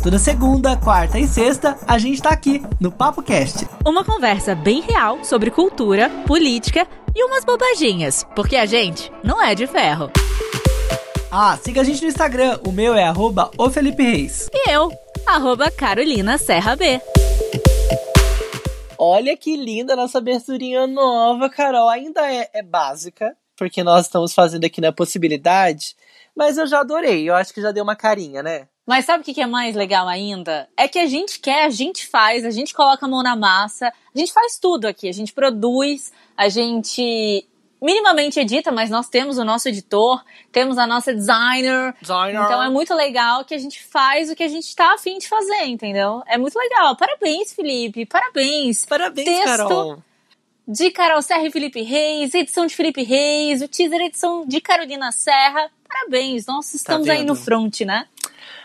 Toda segunda, quarta e sexta, a gente tá aqui no Papo Cast. Uma conversa bem real sobre cultura, política e umas bobaginhas, porque a gente não é de ferro. Ah, siga a gente no Instagram, o meu é arroba o Felipe Reis. E eu, arroba Carolina Serra B. Olha que linda nossa aberturinha nova, Carol. Ainda é, é básica, porque nós estamos fazendo aqui na possibilidade, mas eu já adorei. Eu acho que já deu uma carinha, né? Mas sabe o que é mais legal ainda? É que a gente quer, a gente faz, a gente coloca a mão na massa, a gente faz tudo aqui, a gente produz, a gente minimamente edita, mas nós temos o nosso editor, temos a nossa designer. Designer. Então é muito legal que a gente faz o que a gente tá afim de fazer, entendeu? É muito legal. Parabéns, Felipe. Parabéns. Parabéns, Texto Carol. De Carol Serra e Felipe Reis, edição de Felipe Reis, o teaser edição de Carolina Serra. Parabéns, nós estamos aí vendo? no front, né?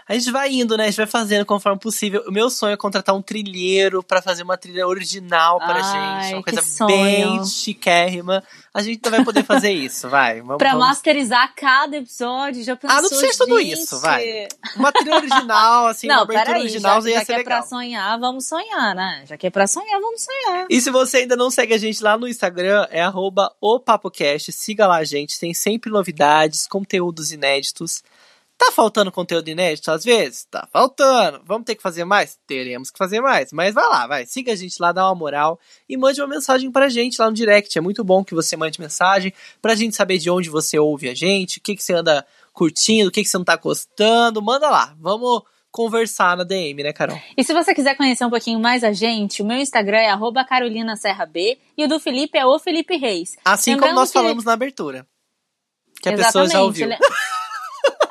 A gente vai indo, né? A gente vai fazendo conforme possível. O meu sonho é contratar um trilheiro pra fazer uma trilha original pra Ai, gente. Uma coisa bem chiquérrima. A gente não vai poder fazer isso, vai. Vamos, Pra vamos. masterizar cada episódio, já pensou, Ah, não precisa de tudo isso, vai. Uma trilha original, assim, uma Não, abertura peraí, original já, ia já que é legal. pra sonhar, vamos sonhar, né? Já que é pra sonhar, vamos sonhar. E se você ainda não segue a gente lá no Instagram, é arroba o PapoCast. Siga lá a gente, tem sempre novidades, conteúdos inéditos. Tá faltando conteúdo inédito às vezes? Tá faltando. Vamos ter que fazer mais? Teremos que fazer mais. Mas vai lá, vai. Siga a gente lá, dá uma moral e mande uma mensagem pra gente lá no direct. É muito bom que você mande mensagem pra gente saber de onde você ouve a gente, o que, que você anda curtindo, o que, que você não tá gostando. Manda lá. Vamos conversar na DM, né, Carol? E se você quiser conhecer um pouquinho mais a gente, o meu Instagram é arroba Carolina Serra B e o do Felipe é o Felipe Reis. Assim Lembrando como nós que- falamos na abertura. Que a pessoa já ouviu.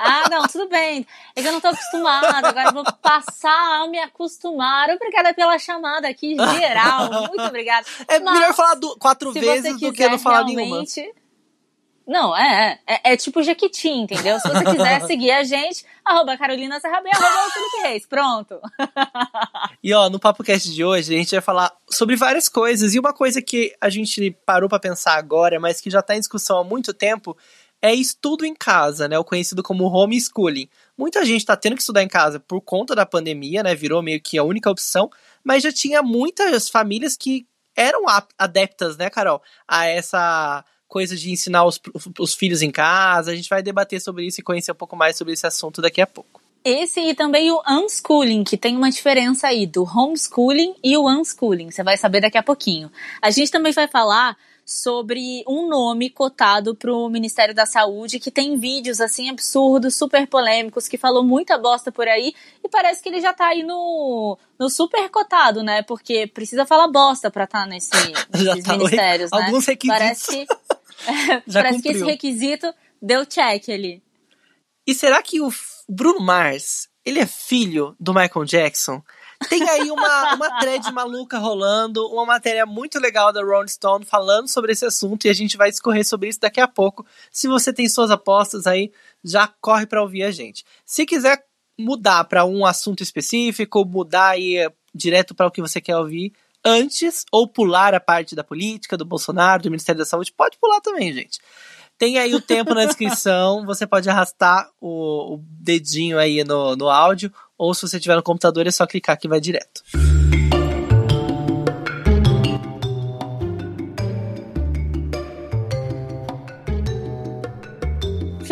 Ah, não, tudo bem. É que eu não tô acostumada, agora eu vou passar a me acostumar. Obrigada pela chamada aqui, geral. Muito obrigada. É Mas, melhor falar du- quatro vezes do que não falar nenhuma. Não, é, é, é tipo Jequiti, entendeu? Se você quiser seguir a gente, arroba Carolina Serra B, arroba Felipe Reis. Pronto. E ó, no Papo Cast de hoje a gente vai falar sobre várias coisas. E uma coisa que a gente parou pra pensar agora, mas que já tá em discussão há muito tempo, é estudo em casa, né? O conhecido como homeschooling. Muita gente tá tendo que estudar em casa por conta da pandemia, né? Virou meio que a única opção, mas já tinha muitas famílias que eram adeptas, né, Carol, a essa coisa de ensinar os, os filhos em casa. A gente vai debater sobre isso e conhecer um pouco mais sobre esse assunto daqui a pouco. Esse e também o unschooling, que tem uma diferença aí do homeschooling e o unschooling. Você vai saber daqui a pouquinho. A gente também vai falar sobre um nome cotado para o Ministério da Saúde que tem vídeos assim absurdos, super polêmicos, que falou muita bosta por aí e parece que ele já tá aí no, no super cotado, né? Porque precisa falar bosta para estar nesse, Já nesses tá, ministérios, né? alguns requisitos. Parece que, parece que esse requisito deu check ali. E será que o Bruno Mars, ele é filho do Michael Jackson? Tem aí uma, uma thread maluca rolando, uma matéria muito legal da Rolling Stone falando sobre esse assunto e a gente vai discorrer sobre isso daqui a pouco. Se você tem suas apostas aí, já corre pra ouvir a gente. Se quiser mudar pra um assunto específico, mudar aí eh, direto pra o que você quer ouvir antes ou pular a parte da política, do Bolsonaro, do Ministério da Saúde, pode pular também, gente. Tem aí o tempo na descrição, você pode arrastar o, o dedinho aí no, no áudio, ou se você tiver no computador é só clicar que vai direto.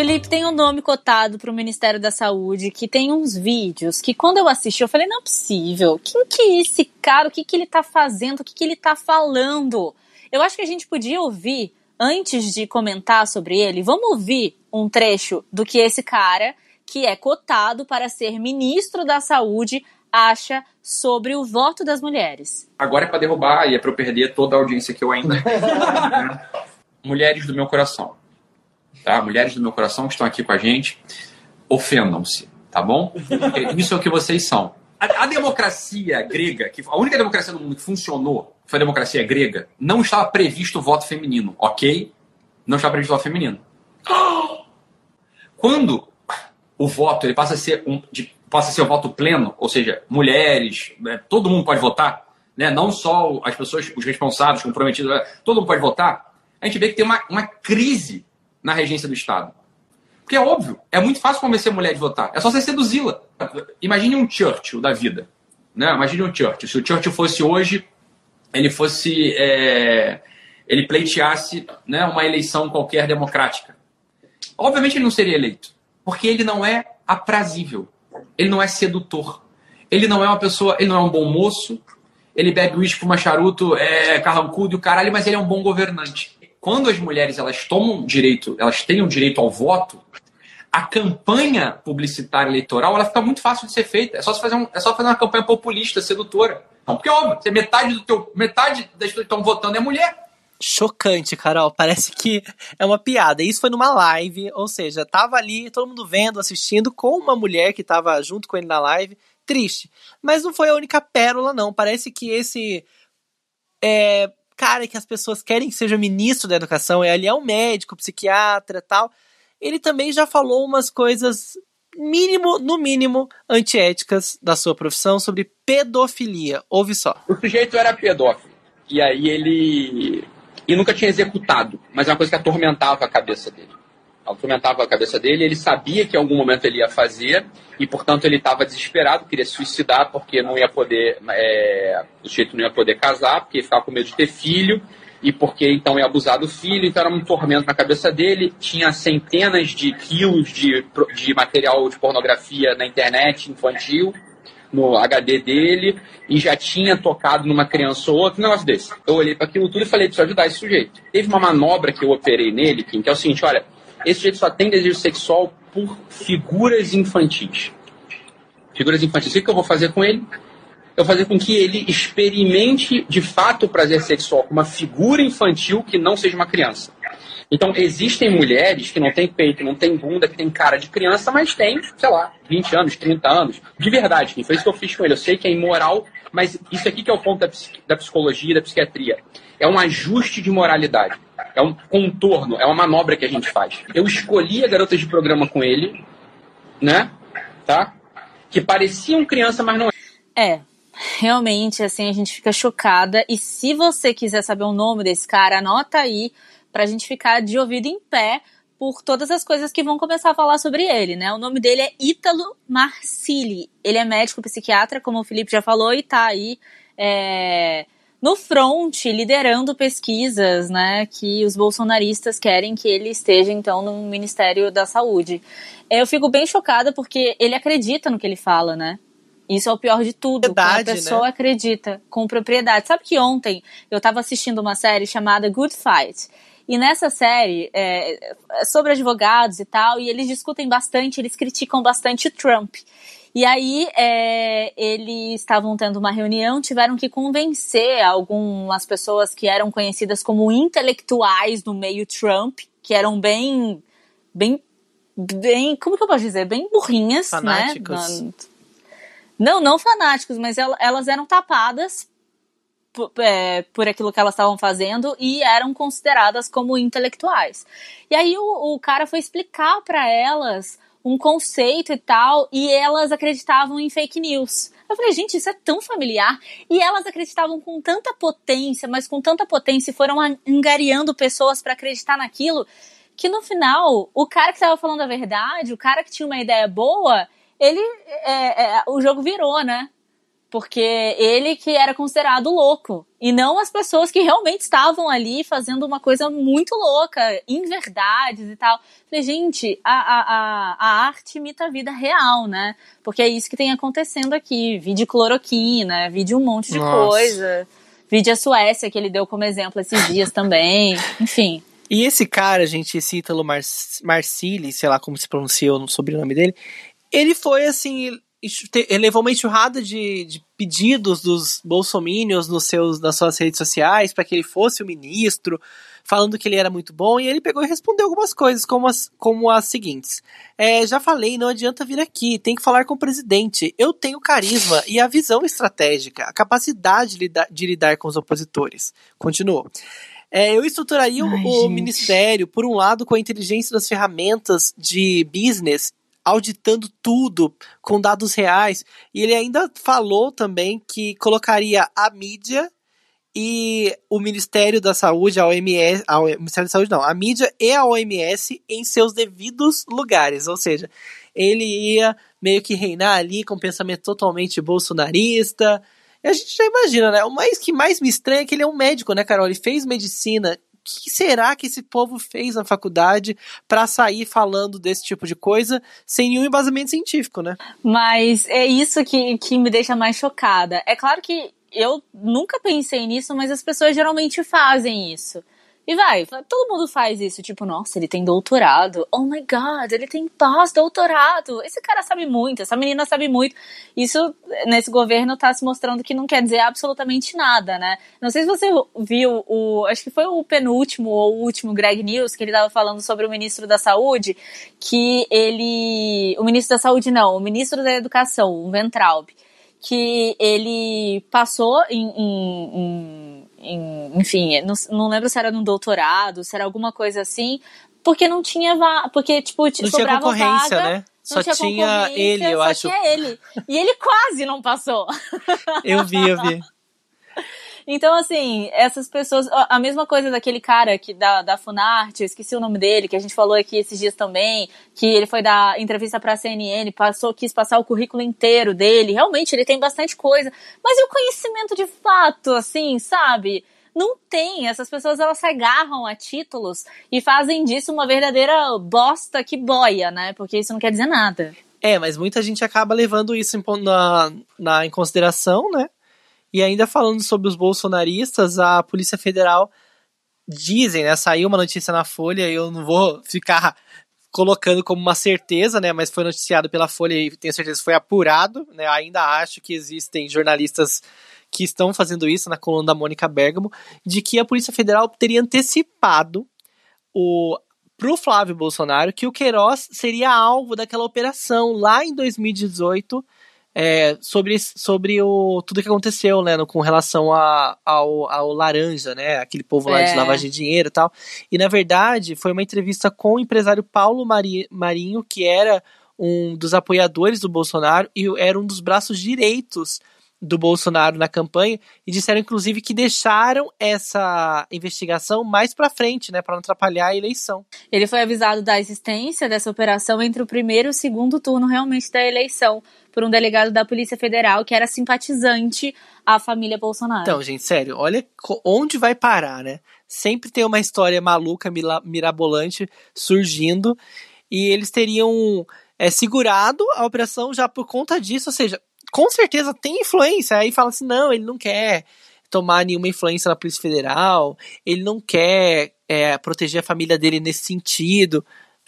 Felipe tem um nome cotado para o Ministério da Saúde que tem uns vídeos que quando eu assisti eu falei não é possível. Quem que é esse cara? O que que ele tá fazendo? O que que ele tá falando? Eu acho que a gente podia ouvir antes de comentar sobre ele. Vamos ouvir um trecho do que esse cara que é cotado para ser ministro da Saúde acha sobre o voto das mulheres. Agora é pra derrubar e é pra eu perder toda a audiência que eu ainda né? Mulheres do meu coração. Tá? Mulheres do meu coração que estão aqui com a gente, ofendam-se, tá bom? Porque Isso é o que vocês são. A, a democracia grega, que a única democracia do mundo que funcionou foi a democracia grega, não estava previsto o voto feminino, ok? Não estava previsto o voto feminino. Quando o voto ele passa a ser um de, passa a ser o voto pleno, ou seja, mulheres, né, todo mundo pode votar, né? Não só as pessoas, os responsáveis, comprometidos, né, todo mundo pode votar. A gente vê que tem uma, uma crise na regência do Estado. Porque é óbvio, é muito fácil convencer a mulher de votar. É só você seduzi-la. Imagine um Churchill da vida. Né? Imagine um Churchill. Se o Churchill fosse hoje, ele fosse. É, ele pleiteasse né, uma eleição qualquer democrática. Obviamente ele não seria eleito. Porque ele não é aprazível. Ele não é sedutor. Ele não é uma pessoa. Ele não é um bom moço. Ele bebe uísque, fuma charuto, é carrancudo e o caralho, mas ele é um bom governante. Quando as mulheres elas tomam direito, elas têm o direito ao voto, a campanha publicitária eleitoral ela fica muito fácil de ser feita. É só fazer, um, é só fazer uma campanha populista, sedutora. Porque, óbvio, metade do teu, metade das pessoas que estão votando é mulher. Chocante, Carol. Parece que é uma piada. Isso foi numa live, ou seja, tava ali todo mundo vendo, assistindo, com uma mulher que tava junto com ele na live. Triste. Mas não foi a única pérola, não. Parece que esse é, cara que as pessoas querem que seja ministro da educação, ele é um médico, psiquiatra tal ele também já falou umas coisas mínimo, no mínimo, antiéticas da sua profissão sobre pedofilia. Ouve só. O sujeito era pedófilo. E aí ele. E nunca tinha executado, mas é uma coisa que atormentava a cabeça dele. Atormentava a cabeça dele, ele sabia que em algum momento ele ia fazer, e portanto ele estava desesperado, queria se suicidar porque não ia poder. É... o não ia poder casar, porque ficava com medo de ter filho, e porque então ia abusar do filho, então era um tormento na cabeça dele. Tinha centenas de quilos de, de material de pornografia na internet infantil, no HD dele, e já tinha tocado numa criança ou outra, um negócio desse. Eu olhei para aquilo tudo e falei, preciso ajudar esse sujeito. Teve uma manobra que eu operei nele, Kim, que é o seguinte: olha, esse sujeito só tem desejo sexual por figuras infantis. Figuras infantis. O que eu vou fazer com ele? eu fazer com que ele experimente de fato o prazer sexual com uma figura infantil que não seja uma criança. Então, existem mulheres que não têm peito, não têm bunda, que têm cara de criança, mas têm, sei lá, 20 anos, 30 anos. De verdade, foi isso que eu fiz com ele. Eu sei que é imoral, mas isso aqui que é o ponto da, da psicologia, da psiquiatria. É um ajuste de moralidade. É um contorno, é uma manobra que a gente faz. Eu escolhi a garota de programa com ele, né? Tá? Que pareciam criança, mas não é. É, realmente, assim, a gente fica chocada. E se você quiser saber o nome desse cara, anota aí pra gente ficar de ouvido em pé por todas as coisas que vão começar a falar sobre ele, né? O nome dele é Ítalo Marsili. Ele é médico psiquiatra, como o Felipe já falou, e tá aí é, no front, liderando pesquisas, né? Que os bolsonaristas querem que ele esteja, então, no Ministério da Saúde. Eu fico bem chocada porque ele acredita no que ele fala, né? Isso é o pior de tudo. Verdade, a pessoa né? acredita com propriedade. Sabe que ontem eu estava assistindo uma série chamada Good Fight. E nessa série é, é sobre advogados e tal, e eles discutem bastante, eles criticam bastante Trump. E aí é, eles estavam tendo uma reunião, tiveram que convencer algumas pessoas que eram conhecidas como intelectuais no meio Trump, que eram bem, bem, bem, como que eu posso dizer, bem burrinhas, né? Fanáticos. né? Não, não fanáticos, mas elas eram tapadas por, é, por aquilo que elas estavam fazendo e eram consideradas como intelectuais. E aí o, o cara foi explicar para elas um conceito e tal, e elas acreditavam em fake news. Eu falei, gente, isso é tão familiar. E elas acreditavam com tanta potência, mas com tanta potência, e foram angariando pessoas para acreditar naquilo, que no final, o cara que estava falando a verdade, o cara que tinha uma ideia boa, ele é, é, o jogo virou, né? Porque ele que era considerado louco. E não as pessoas que realmente estavam ali fazendo uma coisa muito louca, em verdades e tal. Falei, gente, a, a, a, arte imita a vida real, né? Porque é isso que tem acontecendo aqui. Vide cloroquina, vide um monte de Nossa. coisa. Vide a Suécia, que ele deu como exemplo esses dias também. Enfim. E esse cara, gente, esse Ítalo Mar Marcili, sei lá como se pronuncia o sobrenome dele, ele foi assim. Levou uma enxurrada de, de pedidos dos bolsomínios nos seus, nas suas redes sociais para que ele fosse o ministro, falando que ele era muito bom, e ele pegou e respondeu algumas coisas, como as, como as seguintes. É, já falei, não adianta vir aqui, tem que falar com o presidente. Eu tenho carisma e a visão estratégica, a capacidade de lidar, de lidar com os opositores. Continuou. É, eu estruturaria Ai, o, o ministério, por um lado, com a inteligência das ferramentas de business auditando tudo com dados reais. E ele ainda falou também que colocaria a mídia e o Ministério da Saúde, a OMS, a, Ministério da Saúde não, a mídia e a OMS em seus devidos lugares, ou seja, ele ia meio que reinar ali com um pensamento totalmente bolsonarista. E a gente já imagina, né? O mais que mais me estranha é que ele é um médico, né, Carol? Ele fez medicina. Que será que esse povo fez na faculdade para sair falando desse tipo de coisa sem nenhum embasamento científico, né? Mas é isso que, que me deixa mais chocada. É claro que eu nunca pensei nisso, mas as pessoas geralmente fazem isso. E vai, todo mundo faz isso, tipo, nossa, ele tem doutorado. Oh my god, ele tem pós-doutorado. Esse cara sabe muito, essa menina sabe muito. Isso, nesse governo, tá se mostrando que não quer dizer absolutamente nada, né? Não sei se você viu o. Acho que foi o penúltimo ou o último Greg News, que ele tava falando sobre o ministro da Saúde, que ele. O ministro da Saúde, não, o ministro da Educação, o Ventralb que ele passou em, em, em, em enfim, não, não, lembro se era num doutorado, se era alguma coisa assim, porque não tinha porque tipo não sobrava tinha concorrência, vaga, né? Só tinha, tinha ele, eu só acho. Tinha ele. E ele quase não passou. Eu vi, eu vi. Então, assim, essas pessoas. A mesma coisa daquele cara que da, da Funarte, eu esqueci o nome dele, que a gente falou aqui esses dias também, que ele foi dar entrevista pra CNN, passou, quis passar o currículo inteiro dele. Realmente, ele tem bastante coisa. Mas e o conhecimento de fato, assim, sabe? Não tem. Essas pessoas elas se agarram a títulos e fazem disso uma verdadeira bosta que boia, né? Porque isso não quer dizer nada. É, mas muita gente acaba levando isso em, na, na, em consideração, né? E ainda falando sobre os bolsonaristas, a Polícia Federal dizem, né? Saiu uma notícia na Folha, eu não vou ficar colocando como uma certeza, né? Mas foi noticiado pela Folha e tenho certeza que foi apurado, né? Ainda acho que existem jornalistas que estão fazendo isso na coluna da Mônica Bergamo, de que a Polícia Federal teria antecipado o pro Flávio Bolsonaro que o Queiroz seria alvo daquela operação lá em 2018 é, sobre, sobre o, tudo que aconteceu, né, no, com relação a, ao, ao Laranja, né, aquele povo lá É. de lavagem de dinheiro e tal. E, na verdade, foi uma entrevista com o empresário Paulo Mari, Marinho, que era um dos apoiadores do Bolsonaro e era um dos braços direitos do Bolsonaro na campanha e disseram inclusive que deixaram essa investigação mais para frente, né, para não atrapalhar a eleição. Ele foi avisado da existência dessa operação entre o primeiro e o segundo turno realmente da eleição por um delegado da Polícia Federal que era simpatizante à família Bolsonaro. Então, gente, sério, olha onde vai parar, né? Sempre tem uma história maluca, mirabolante surgindo e eles teriam é, segurado a operação já por conta disso, ou seja, com certeza tem influência. Aí fala assim, não, ele não quer tomar nenhuma influência na Polícia Federal, ele não quer é, proteger a família dele nesse sentido.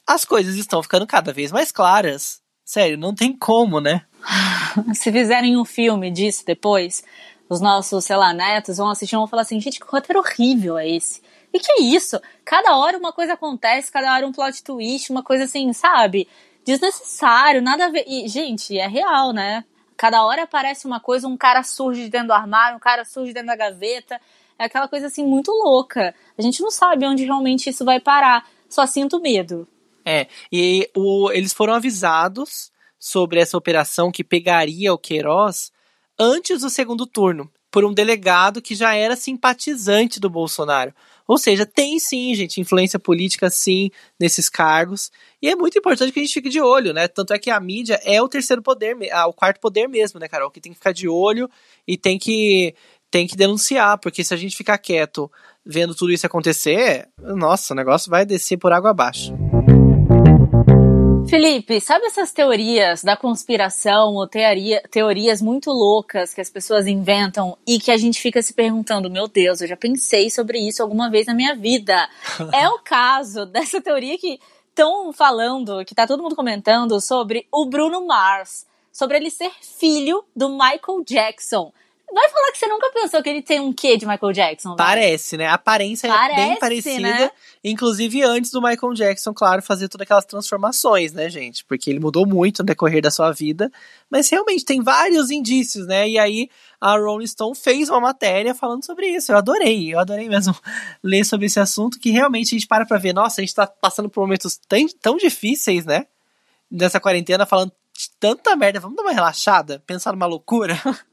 As coisas estão ficando cada vez mais claras. Sério, não tem como, né? Se fizerem um filme disso depois, os nossos, sei lá, netos vão assistir e vão falar assim, gente, que roteiro horrível é esse? E que é isso? Cada hora uma coisa acontece, cada hora um plot twist, uma coisa assim, sabe? Desnecessário, nada a ver. E, gente, é real, né? Cada hora aparece uma coisa, um cara surge de dentro do armário, um cara surge dentro da gaveta. É aquela coisa assim muito louca. A gente não sabe onde realmente isso vai parar. Só sinto medo. É, e o, eles foram avisados sobre essa operação que pegaria o Queiroz antes do segundo turno, por um delegado que já era simpatizante do Bolsonaro. Ou seja, tem sim, gente, influência política sim nesses cargos. E é muito importante que a gente fique de olho, né? Tanto é que a mídia é o terceiro poder, ah, o quarto poder mesmo, né, Carol? Que tem que ficar de olho e tem que, tem que denunciar, porque se a gente ficar quieto vendo tudo isso acontecer, nossa, o negócio vai descer por água abaixo. Felipe, sabe essas teorias da conspiração ou teoria, teorias muito loucas que as pessoas inventam e que a gente fica se perguntando, meu Deus, eu já pensei sobre isso alguma vez na minha vida. é o caso dessa teoria que estão falando, que tá todo mundo comentando sobre o Bruno Mars, sobre ele ser filho do Michael Jackson. Vai falar que você nunca pensou que ele tem um quê de Michael Jackson? vai? Parece, né? A aparência é Parece, bem parecida. né? Inclusive antes do Michael Jackson, claro, fazer todas aquelas transformações, né, gente? Porque ele mudou muito no decorrer da sua vida. Mas realmente tem vários indícios, né? E aí a Rolling Stone fez uma matéria falando sobre isso. Eu adorei, eu adorei mesmo ler sobre esse assunto, que realmente a gente para pra ver. Nossa, a gente tá passando por momentos tão, tão difíceis, né? Nessa quarentena, falando de tanta merda. Vamos dar uma relaxada? Pensar numa loucura?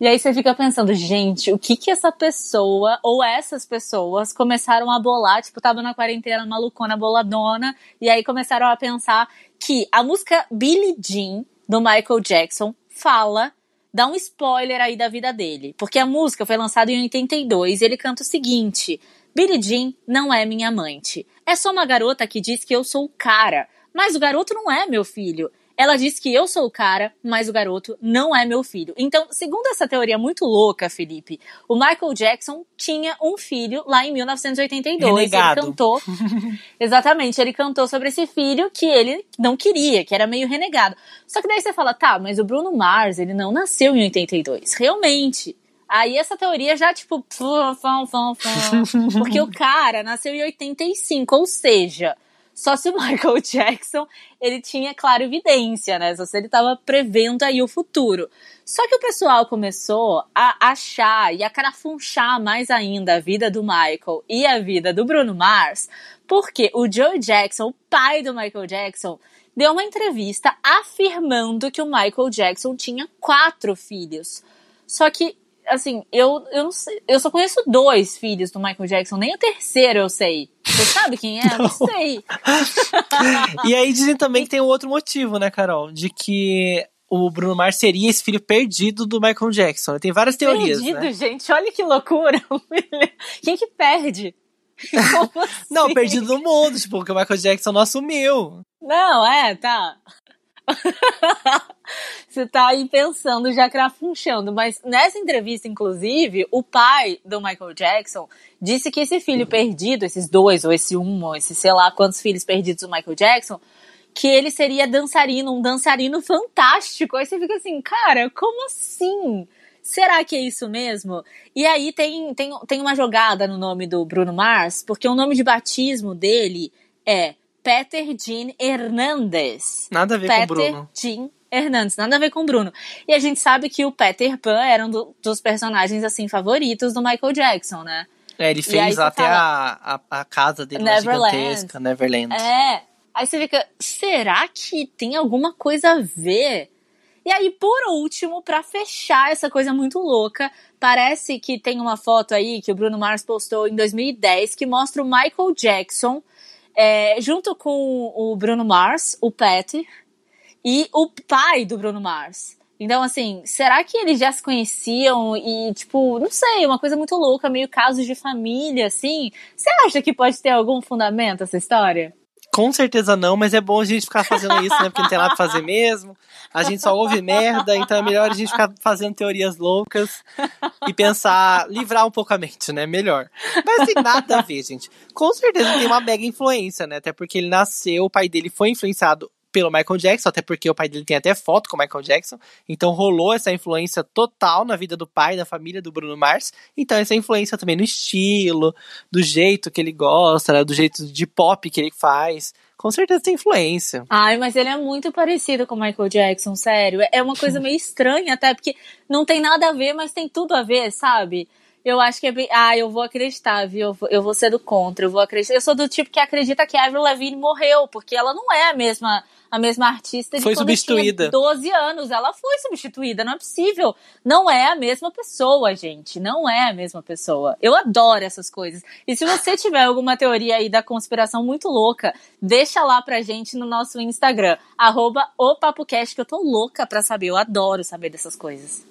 E aí você fica pensando, gente, o que que essa pessoa ou essas pessoas começaram a bolar? Tipo, tava na quarentena malucona, boladona, e aí começaram a pensar que a música Billie Jean, do Michael Jackson, fala dá um spoiler aí da vida dele. Porque a música foi lançada em 82 e ele canta o seguinte: Billie Jean não é minha amante. É só uma garota que diz que eu sou o cara. Mas o garoto não é meu filho. Ela diz que eu sou o cara, mas o garoto não é meu filho. Então, segundo essa teoria muito louca, Felipe, o Michael Jackson tinha um filho lá em 1982. Renegado. Ele cantou. exatamente, ele cantou sobre esse filho que ele não queria, que era meio renegado. Só que daí você fala, tá, mas o Bruno Mars, ele não nasceu em 82. Realmente. Aí essa teoria já, tipo, fum, fum, fum, porque o cara nasceu em 85, ou seja, só se o Michael Jackson, ele tinha, claro, evidência, né? Só se ele estava prevendo aí o futuro. Só que o pessoal começou a achar e a carafunchar mais ainda a vida do Michael e a vida do Bruno Mars, porque o Joe Jackson, o pai do Michael Jackson, deu uma entrevista afirmando que o Michael Jackson tinha quatro filhos. Só que assim, eu, eu sei, eu só conheço dois filhos do Michael Jackson, nem o terceiro eu sei. Você sabe quem é? Não, não sei. e aí dizem também que tem um outro motivo, né, Carol? De que o Bruno Mars seria esse filho perdido do Michael Jackson. Tem várias teorias. Perdido, né? gente, olha que loucura. Quem que perde? Assim? Não, perdido no mundo, tipo, porque o Michael Jackson não assumiu. Não, é, tá. Você tá aí pensando, já crafunchando. Mas nessa entrevista, inclusive, o pai do Michael Jackson disse que esse filho perdido, esses dois, ou esse um, ou esse sei lá quantos filhos perdidos do Michael Jackson, que ele seria dançarino, um dançarino fantástico. Aí você fica assim, cara, como assim? Será que é isso mesmo? E aí tem, tem, tem uma jogada no nome do Bruno Mars, porque o nome de batismo dele é Peter Jean Hernandez. Nada a ver Peter com Bruno. Jean Hernandes, nada a ver com Bruno. E a gente sabe que o Peter Pan era um do, dos personagens, assim, favoritos do Michael Jackson, né? É, ele fez até fala, a, a, a, casa dele Neverland. gigantesca, Neverland. É. Aí você fica, será que tem alguma coisa a ver? E aí, por último, para fechar essa coisa muito louca, parece que tem uma foto aí que o Bruno Mars postou em 2010 que mostra o Michael Jackson é, junto com o Bruno Mars, o Pat, e o pai do Bruno Mars. Então, assim, será que eles já se conheciam e, tipo, não sei, uma coisa muito louca, meio casos de família, assim? Você acha que pode ter algum fundamento essa história? Com certeza não, mas é bom a gente ficar fazendo isso, né? Porque não tem nada pra fazer mesmo. A gente só ouve merda, então é melhor a gente ficar fazendo teorias loucas e pensar, livrar um pouco a mente, né? Melhor. Mas tem nada a ver, gente. Com certeza tem uma mega influência, né? Até porque ele nasceu, o pai dele foi influenciado pelo Michael Jackson, até porque o pai dele tem até foto com o Michael Jackson, então rolou essa influência total na vida do pai, da família do Bruno Mars, então essa influência também no estilo, do jeito que ele gosta, né, do jeito de pop que ele faz, com certeza tem influência. Ai, mas ele é muito parecido com o Michael Jackson, sério, é uma coisa meio estranha até, porque não tem nada a ver, mas tem tudo a ver, sabe? Eu acho que é bem. Ah, eu vou acreditar, viu? Eu vou, eu vou ser do contra, eu vou acreditar. Eu sou do tipo que acredita que a Avril Lavigne morreu, porque ela não é a mesma a mesma artista de foi quando substituída. tinha 12 anos. Ela foi substituída, não é possível. Não é a mesma pessoa, gente. Não é a mesma pessoa. Eu adoro essas coisas. E se você tiver alguma teoria aí da conspiração muito louca, deixa lá pra gente no nosso Instagram, arroba o PapoCast, que eu tô louca pra saber. Eu adoro saber dessas coisas.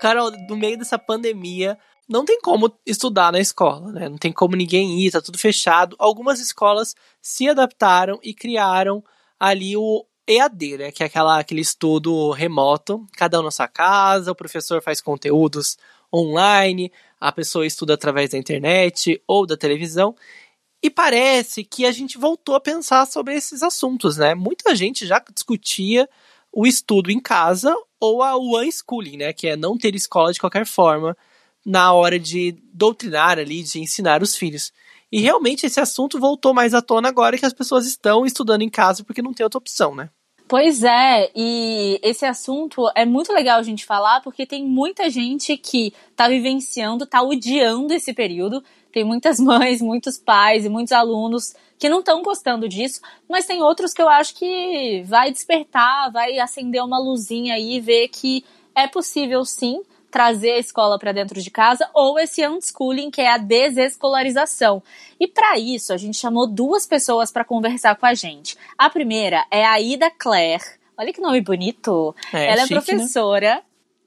Carol, no meio dessa pandemia, não tem como estudar na escola, né? Não tem como ninguém ir, tá tudo fechado. Algumas escolas se adaptaram e criaram ali o EAD, né? Que é aquela, aquele estudo remoto, cada um na sua casa, o professor faz conteúdos online, a pessoa estuda através da internet ou da televisão. E parece que a gente voltou a pensar sobre esses assuntos, né? Muita gente já discutia o estudo em casa ou a unschooling, né? Que é não ter escola de qualquer forma na hora de doutrinar ali, de ensinar os filhos. E realmente esse assunto voltou mais à tona agora que as pessoas estão estudando em casa porque não tem outra opção, né? Pois é, e esse assunto é muito legal a gente falar porque tem muita gente que tá vivenciando, tá odiando esse período. Tem muitas mães, muitos pais e muitos alunos que não estão gostando disso, mas tem outros que eu acho que vai despertar, vai acender uma luzinha aí e ver que é possível sim trazer a escola para dentro de casa ou esse unschooling, que é a desescolarização. E para isso, a gente chamou duas pessoas para conversar com a gente. A primeira é a Ida Claire. Olha que nome bonito. É, Ela é chique, professora.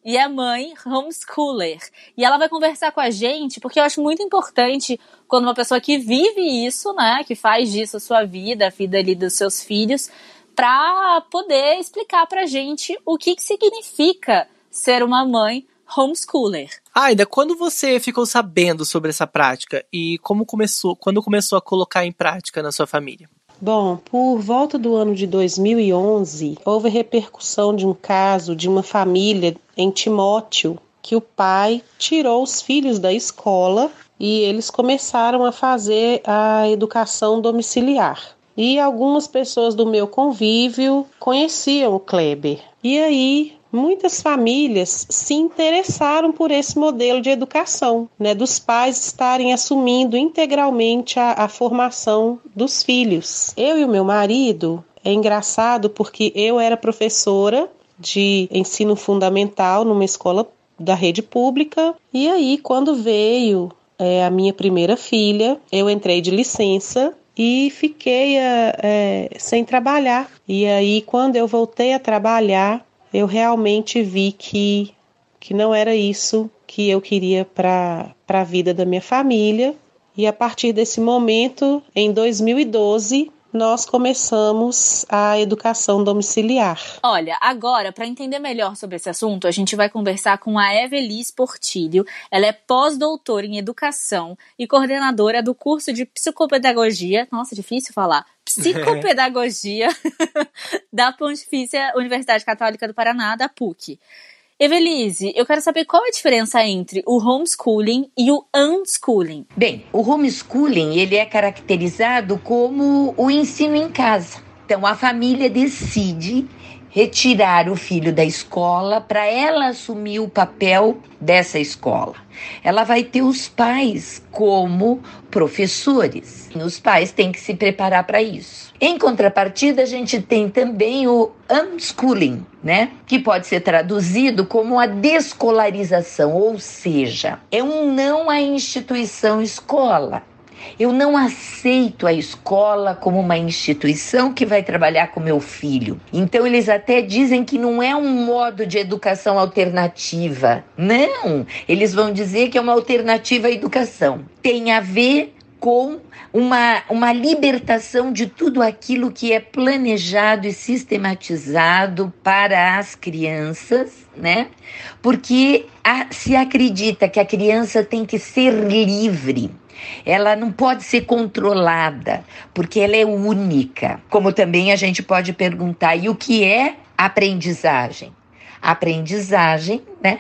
E é mãe homeschooler. E ela vai conversar com a gente, porque eu acho muito importante quando uma pessoa que vive isso, né, que faz disso a sua vida, a vida ali dos seus filhos, para poder explicar pra gente o que, que significa ser uma mãe homeschooler. Aida, quando você ficou sabendo sobre essa prática e como começou, quando começou a colocar em prática na sua família? Bom, por volta do ano de 2011, houve repercussão de um caso de uma família em Timóteo que o pai tirou os filhos da escola e eles começaram a fazer a educação domiciliar. E algumas pessoas do meu convívio conheciam o Kleber. E aí muitas famílias se interessaram por esse modelo de educação, né, dos pais estarem assumindo integralmente a, a formação dos filhos. Eu e o meu marido é engraçado porque eu era professora de ensino fundamental numa escola da rede pública e aí quando veio é, a minha primeira filha, eu entrei de licença e fiquei é, sem trabalhar. E aí, quando eu voltei a trabalhar, eu realmente vi que, que não era isso que eu queria para a vida da minha família. E a partir desse momento, em 2012, nós começamos a educação domiciliar. Olha, agora, para entender melhor sobre esse assunto, a gente vai conversar com a Evelis Portilho. Ela é pós-doutora em educação e coordenadora do curso de psicopedagogia. Nossa, difícil falar. Psicopedagogia da Pontifícia Universidade Católica do Paraná, da PUC. Evelise, eu quero saber qual é a diferença entre o homeschooling e o unschooling. Bem, o homeschooling ele é caracterizado como o ensino em casa. Então a família decide retirar o filho da escola para ela assumir o papel dessa escola. Ela vai ter os pais como professores. Os pais têm que se preparar para isso. Em contrapartida, a gente tem também o unschooling, né? Que pode ser traduzido como a descolarização, ou seja, é um não à instituição escola. Eu não aceito a escola como uma instituição que vai trabalhar com meu filho. Então eles até dizem que não é um modo de educação alternativa. Não, eles vão dizer que é uma alternativa à educação. Tem a ver com uma, uma libertação de tudo aquilo que é planejado e sistematizado para as crianças, né? Porque a, se acredita que a criança tem que ser livre. Ela não pode ser controlada, porque ela é única. Como também a gente pode perguntar: e o que é aprendizagem? aprendizagem, né?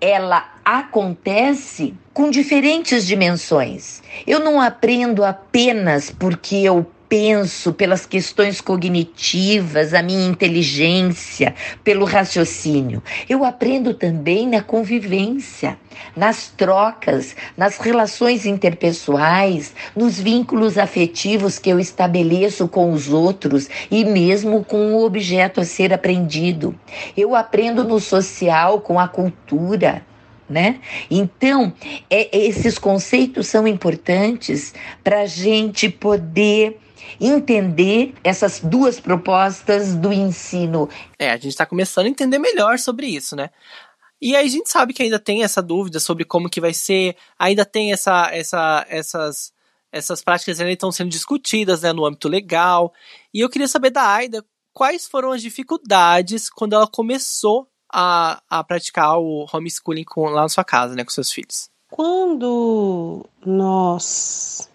Ela acontece com diferentes dimensões. Eu não aprendo apenas porque eu penso, pelas questões cognitivas, a minha inteligência, pelo raciocínio. Eu aprendo também na convivência, nas trocas, nas relações interpessoais, nos vínculos afetivos que eu estabeleço com os outros e mesmo com o objeto a ser aprendido. Eu aprendo no social, com a cultura né? Então, é, esses conceitos são importantes para a gente poder entender essas duas propostas do ensino. É, a gente está começando a entender melhor sobre isso, né? E aí a gente sabe que ainda tem essa dúvida sobre como que vai ser, ainda tem essa, essa, essas, essas práticas ainda estão sendo discutidas né, no âmbito legal. E eu queria saber da Aida quais foram as dificuldades quando ela começou a, a praticar o homeschooling com, lá na sua casa, né, com seus filhos? Quando nós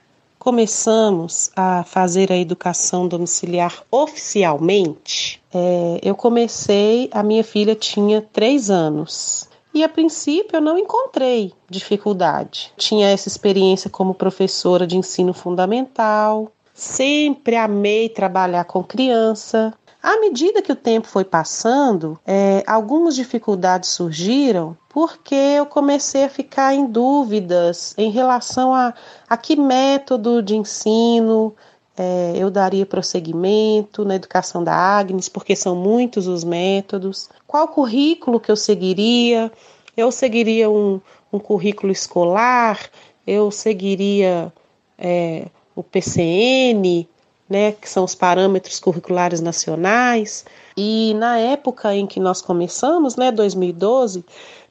começamos a fazer a educação domiciliar oficialmente, é, eu comecei, a minha filha tinha três anos. E a princípio eu não encontrei dificuldade. Tinha essa experiência como professora de ensino fundamental, sempre amei trabalhar com criança, À medida que o tempo foi passando, é, algumas dificuldades surgiram porque eu comecei a ficar em dúvidas em relação a, a que método de ensino é, eu daria prosseguimento na educação da Agnes, porque são muitos os métodos, qual currículo que eu seguiria, eu seguiria um, um currículo escolar, eu seguiria é, o PCN, né, que são os parâmetros curriculares nacionais. E na época em que nós começamos, né, 2012,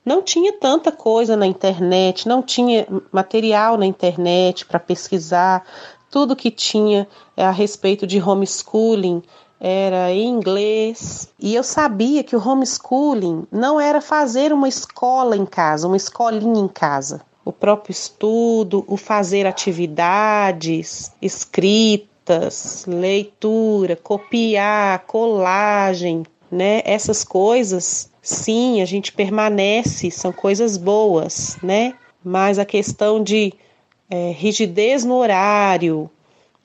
não tinha tanta coisa na internet, não tinha material na internet para pesquisar. Tudo que tinha a respeito de homeschooling era em inglês. E eu sabia que o homeschooling não era fazer uma escola em casa, uma escolinha em casa. O próprio estudo, o fazer atividades, escrita, leitura, copiar, colagem, né? Essas coisas, sim, a gente permanece, são coisas boas, né? Mas a questão de é, rigidez no horário,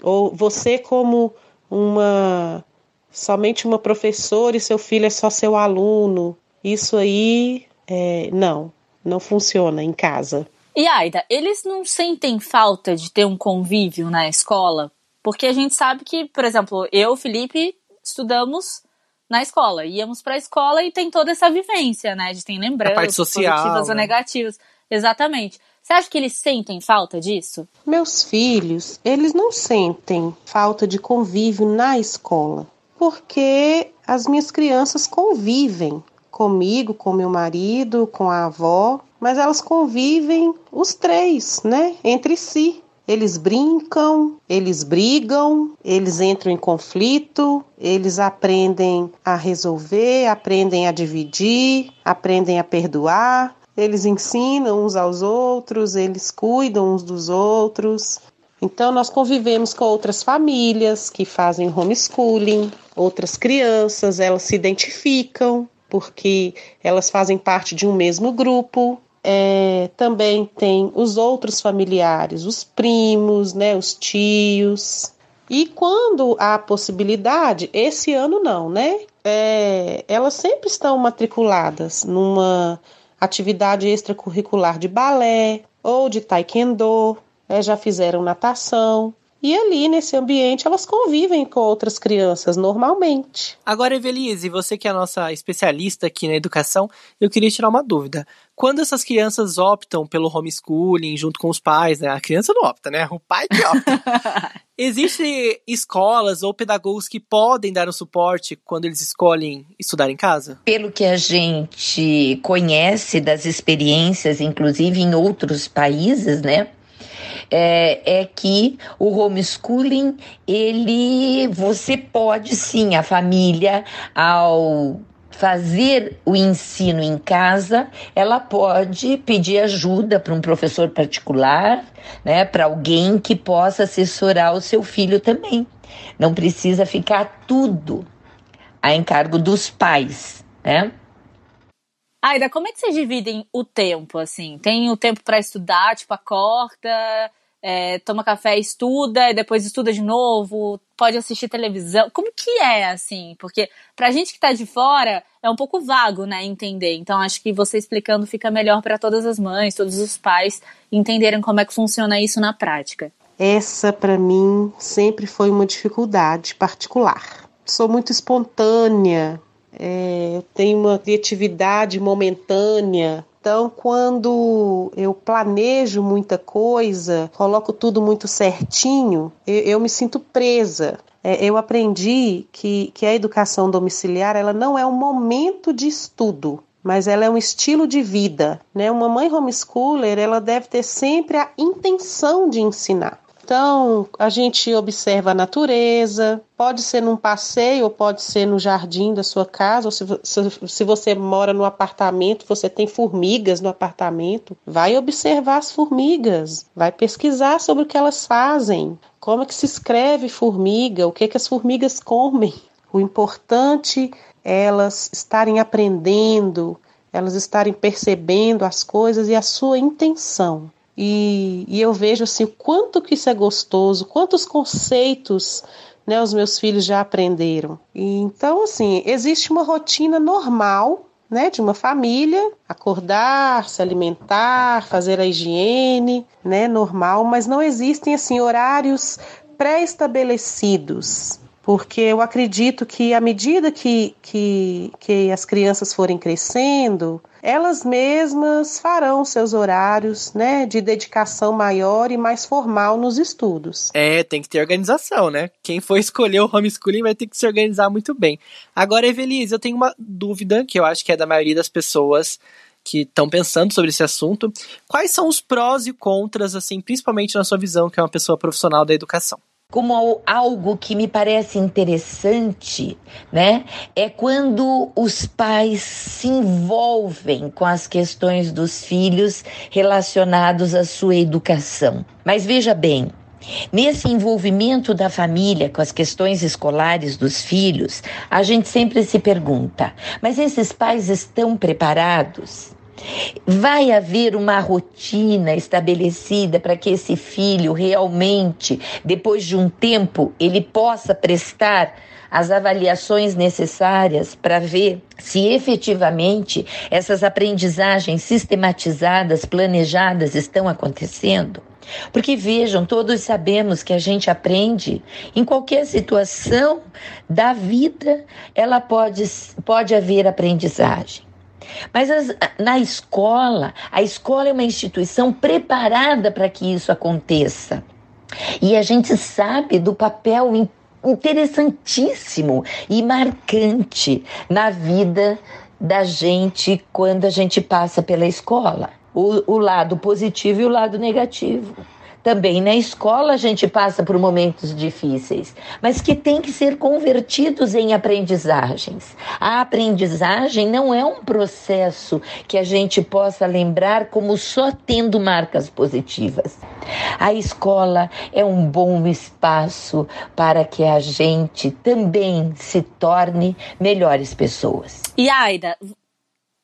ou você como uma somente uma professora e seu filho é só seu aluno, isso aí é, não, não funciona em casa. E Aida, eles não sentem falta de ter um convívio na escola? Porque a gente sabe que, por exemplo, eu, Felipe, estudamos na escola. Íamos para a escola e tem toda essa vivência, né? De tem lembranças positivas né? ou negativas. Exatamente. Você acha que eles sentem falta disso? Meus filhos, eles não sentem falta de convívio na escola, porque as minhas crianças convivem comigo, com meu marido, com a avó, mas elas convivem os três, né, entre si. Eles brincam, eles brigam, eles entram em conflito, eles aprendem a resolver, aprendem a dividir, aprendem a perdoar, eles ensinam uns aos outros, eles cuidam uns dos outros. Então, nós convivemos com outras famílias que fazem homeschooling, outras crianças, elas se identificam porque elas fazem parte de um mesmo grupo. É, também tem os outros familiares, os primos, né, os tios. E quando há possibilidade, esse ano não, né? É, elas sempre estão matriculadas numa atividade extracurricular de balé ou de taekwondo, é, já fizeram natação. E ali, nesse ambiente, elas convivem com outras crianças normalmente. Agora, Evelise, você que é a nossa especialista aqui na educação, eu queria tirar uma dúvida. Quando essas crianças optam pelo homeschooling junto com os pais, né? A criança não opta, né? O pai que opta. Existem escolas ou pedagogos que podem dar o suporte quando eles escolhem estudar em casa? Pelo que a gente conhece das experiências, inclusive em outros países, né? é, é, que o homeschooling, ele, você pode sim, a família, ao fazer o ensino em casa, ela pode pedir ajuda para um professor particular, né, para alguém que possa assessorar o seu filho também. Não precisa ficar tudo a encargo dos pais, né? Aida, como é que vocês dividem o tempo, assim? Tem o tempo para estudar, tipo, acorda, é, toma café, estuda, depois estuda de novo, pode assistir televisão. Como que é, assim? Porque pra gente que tá de fora, é um pouco vago, né, entender. Então, acho que você explicando fica melhor para todas as mães, todos os pais entenderem como é que funciona isso na prática. Essa, para mim, sempre foi uma dificuldade particular. Sou muito espontânea, é, eu tenho uma criatividade momentânea. Então, quando eu planejo muita coisa, coloco tudo muito certinho, eu, eu me sinto presa. É, eu aprendi que, que a educação domiciliar ela não é um momento de estudo, mas ela é um estilo de vida. Né? Uma mãe homeschooler ela deve ter sempre a intenção de ensinar. Então, a gente observa a natureza, pode ser num passeio ou pode ser no jardim da sua casa, ou se, se, se, você mora no apartamento, você tem formigas no apartamento, vai observar as formigas, vai pesquisar sobre o que elas fazem, como é que se escreve formiga, o que, é que as formigas comem. O importante é elas estarem aprendendo, elas estarem percebendo as coisas e a sua intenção. E, e eu vejo assim quanto que isso é gostoso, quantos conceitos né, os meus filhos já aprenderam. E, então, assim, existe uma rotina normal né, de uma família, acordar, se alimentar, fazer a higiene, né, normal, mas não existem assim horários pré-estabelecidos, porque eu acredito que à medida que, que, que as crianças forem crescendo, elas mesmas farão seus horários, né, de dedicação maior e mais formal nos estudos. É, tem que ter organização, né? Quem for escolher o homeschooling vai ter que se organizar muito bem. Agora, Evelise, eu tenho uma dúvida que eu acho que é da maioria das pessoas que estão pensando sobre esse assunto. Quais são os prós e contras, assim, principalmente na sua visão, que é uma pessoa profissional da educação? Como algo que me parece interessante, né? É quando os pais se envolvem com as questões dos filhos relacionados à sua educação. Mas veja bem, Nesse envolvimento da família com as questões escolares dos filhos, a gente sempre se pergunta: mas esses pais estão preparados? Vai haver uma rotina estabelecida para que esse filho realmente, depois de um tempo, ele possa prestar as avaliações necessárias para ver se efetivamente essas aprendizagens sistematizadas, planejadas estão acontecendo? Porque vejam, todos sabemos que a gente aprende em qualquer situação da vida, ela pode, pode haver aprendizagem. Mas as, na escola, a escola é uma instituição preparada para que isso aconteça. E a gente sabe do papel interessantíssimo e marcante na vida da gente quando a gente passa pela escola. O, o lado positivo e o lado negativo. Também na escola a gente passa por momentos difíceis, mas que tem que ser convertidos em aprendizagens. A aprendizagem não é um processo que a gente possa lembrar como só tendo marcas positivas. A escola é um bom espaço para que a gente também se torne melhores pessoas. E Aida,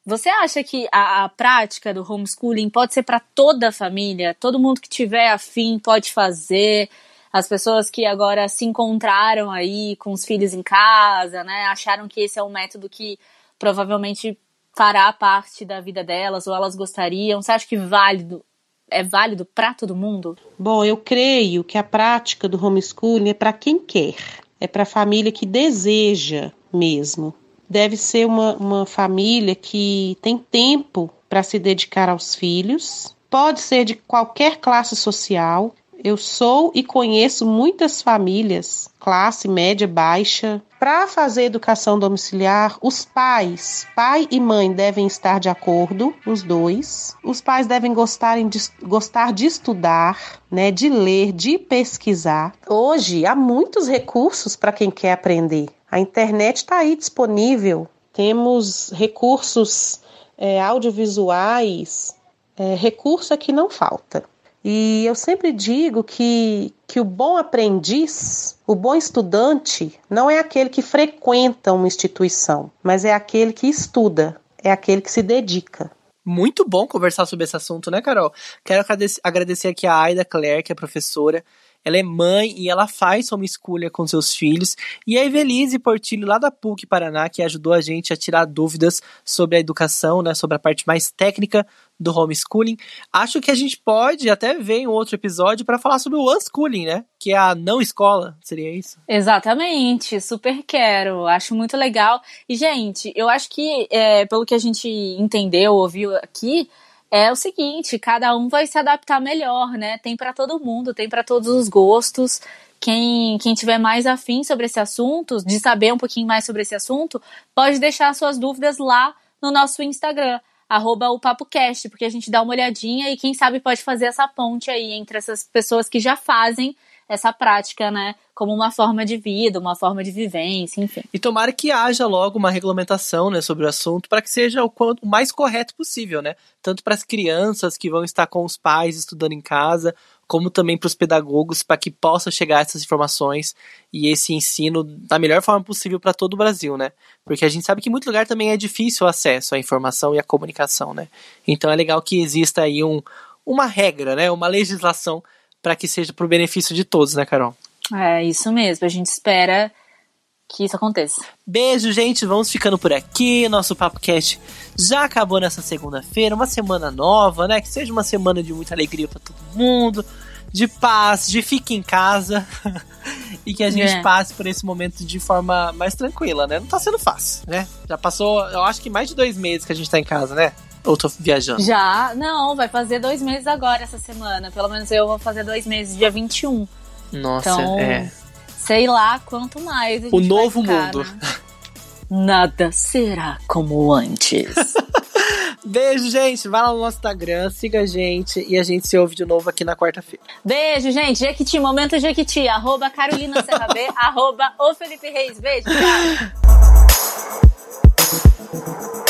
você acha que a, a prática do homeschooling pode ser para toda a família? Todo mundo que tiver afim pode fazer? As pessoas que agora se encontraram aí com os filhos em casa, né? Acharam que esse é um método que provavelmente fará parte da vida delas ou elas gostariam. Você acha que válido é válido para todo mundo? Bom, eu creio que a prática do homeschooling é para quem quer, é para a família que deseja mesmo deve ser uma, uma família que tem tempo para se dedicar aos filhos, pode ser de qualquer classe social. Eu sou e conheço muitas famílias, classe média, baixa. Para fazer educação domiciliar, os pais, pai e mãe, devem estar de acordo, os dois. Os pais devem gostar de, gostar de estudar, né, de ler, de pesquisar. Hoje há muitos recursos para quem quer aprender. A internet está aí disponível, temos recursos é, audiovisuais, é, recurso aqui não falta. E eu sempre digo que, que o bom aprendiz, o bom estudante, não é aquele que frequenta uma instituição, mas é aquele que estuda, é aquele que se dedica. Muito bom conversar sobre esse assunto, né, Carol? Quero agradecer aqui a Aida Claire, que é professora, ela é mãe e ela faz homeschooling com seus filhos. E a Evelise Portilho, lá da PUC Paraná, que ajudou a gente a tirar dúvidas sobre a educação, né, sobre a parte mais técnica do homeschooling. Acho que a gente pode até ver em outro episódio para falar sobre o unschooling, né? Que é a não escola, seria isso? Exatamente, super quero. Acho muito legal. E, gente, eu acho que, é, pelo que a gente entendeu, ouviu aqui, é o seguinte, cada um vai se adaptar melhor, né? Tem para todo mundo, tem para todos os gostos. Quem, quem tiver mais afim sobre esse assunto, de saber um pouquinho mais sobre esse assunto, pode deixar suas dúvidas lá no nosso Instagram, arroba o PapoCast, porque a gente dá uma olhadinha e quem sabe pode fazer essa ponte aí entre essas pessoas que já fazem essa prática, né? Como uma forma de vida, uma forma de vivência, enfim. E tomara que haja logo uma regulamentação, né, sobre o assunto, para que seja o, quanto, o mais correto possível, né? Tanto para as crianças que vão estar com os pais estudando em casa, como também para os pedagogos, para que possam chegar essas informações e esse ensino da melhor forma possível para todo o Brasil, né? Porque a gente sabe que em muito lugar também é difícil o acesso à informação e à comunicação, né? Então é legal que exista aí um, uma regra, né? Uma legislação para que seja para o benefício de todos, né, Carol? É isso mesmo. A gente espera que isso aconteça. Beijo, gente. Vamos ficando por aqui. Nosso Papo Cast já acabou nessa segunda-feira. Uma semana nova, né? Que seja uma semana de muita alegria para todo mundo, de paz, de fique em casa. e que a gente É. passe por esse momento de forma mais tranquila, né? Não tá sendo fácil, né? Já passou, eu acho que mais de dois meses que a gente tá em casa, né? Ou tô viajando? Já, não, vai fazer dois meses agora essa semana. Pelo menos eu vou fazer dois meses, dia 21. Nossa, Então, é. Sei lá quanto mais. O novo ficar, mundo. né? Nada será como antes. Beijo, gente. Vai lá no nosso Instagram, siga a gente e a gente se ouve de novo aqui na quarta-feira. Beijo, gente. Jequiti, momento Jequiti. Arroba Carolina arroba o Felipe Reis. Beijo, tchau.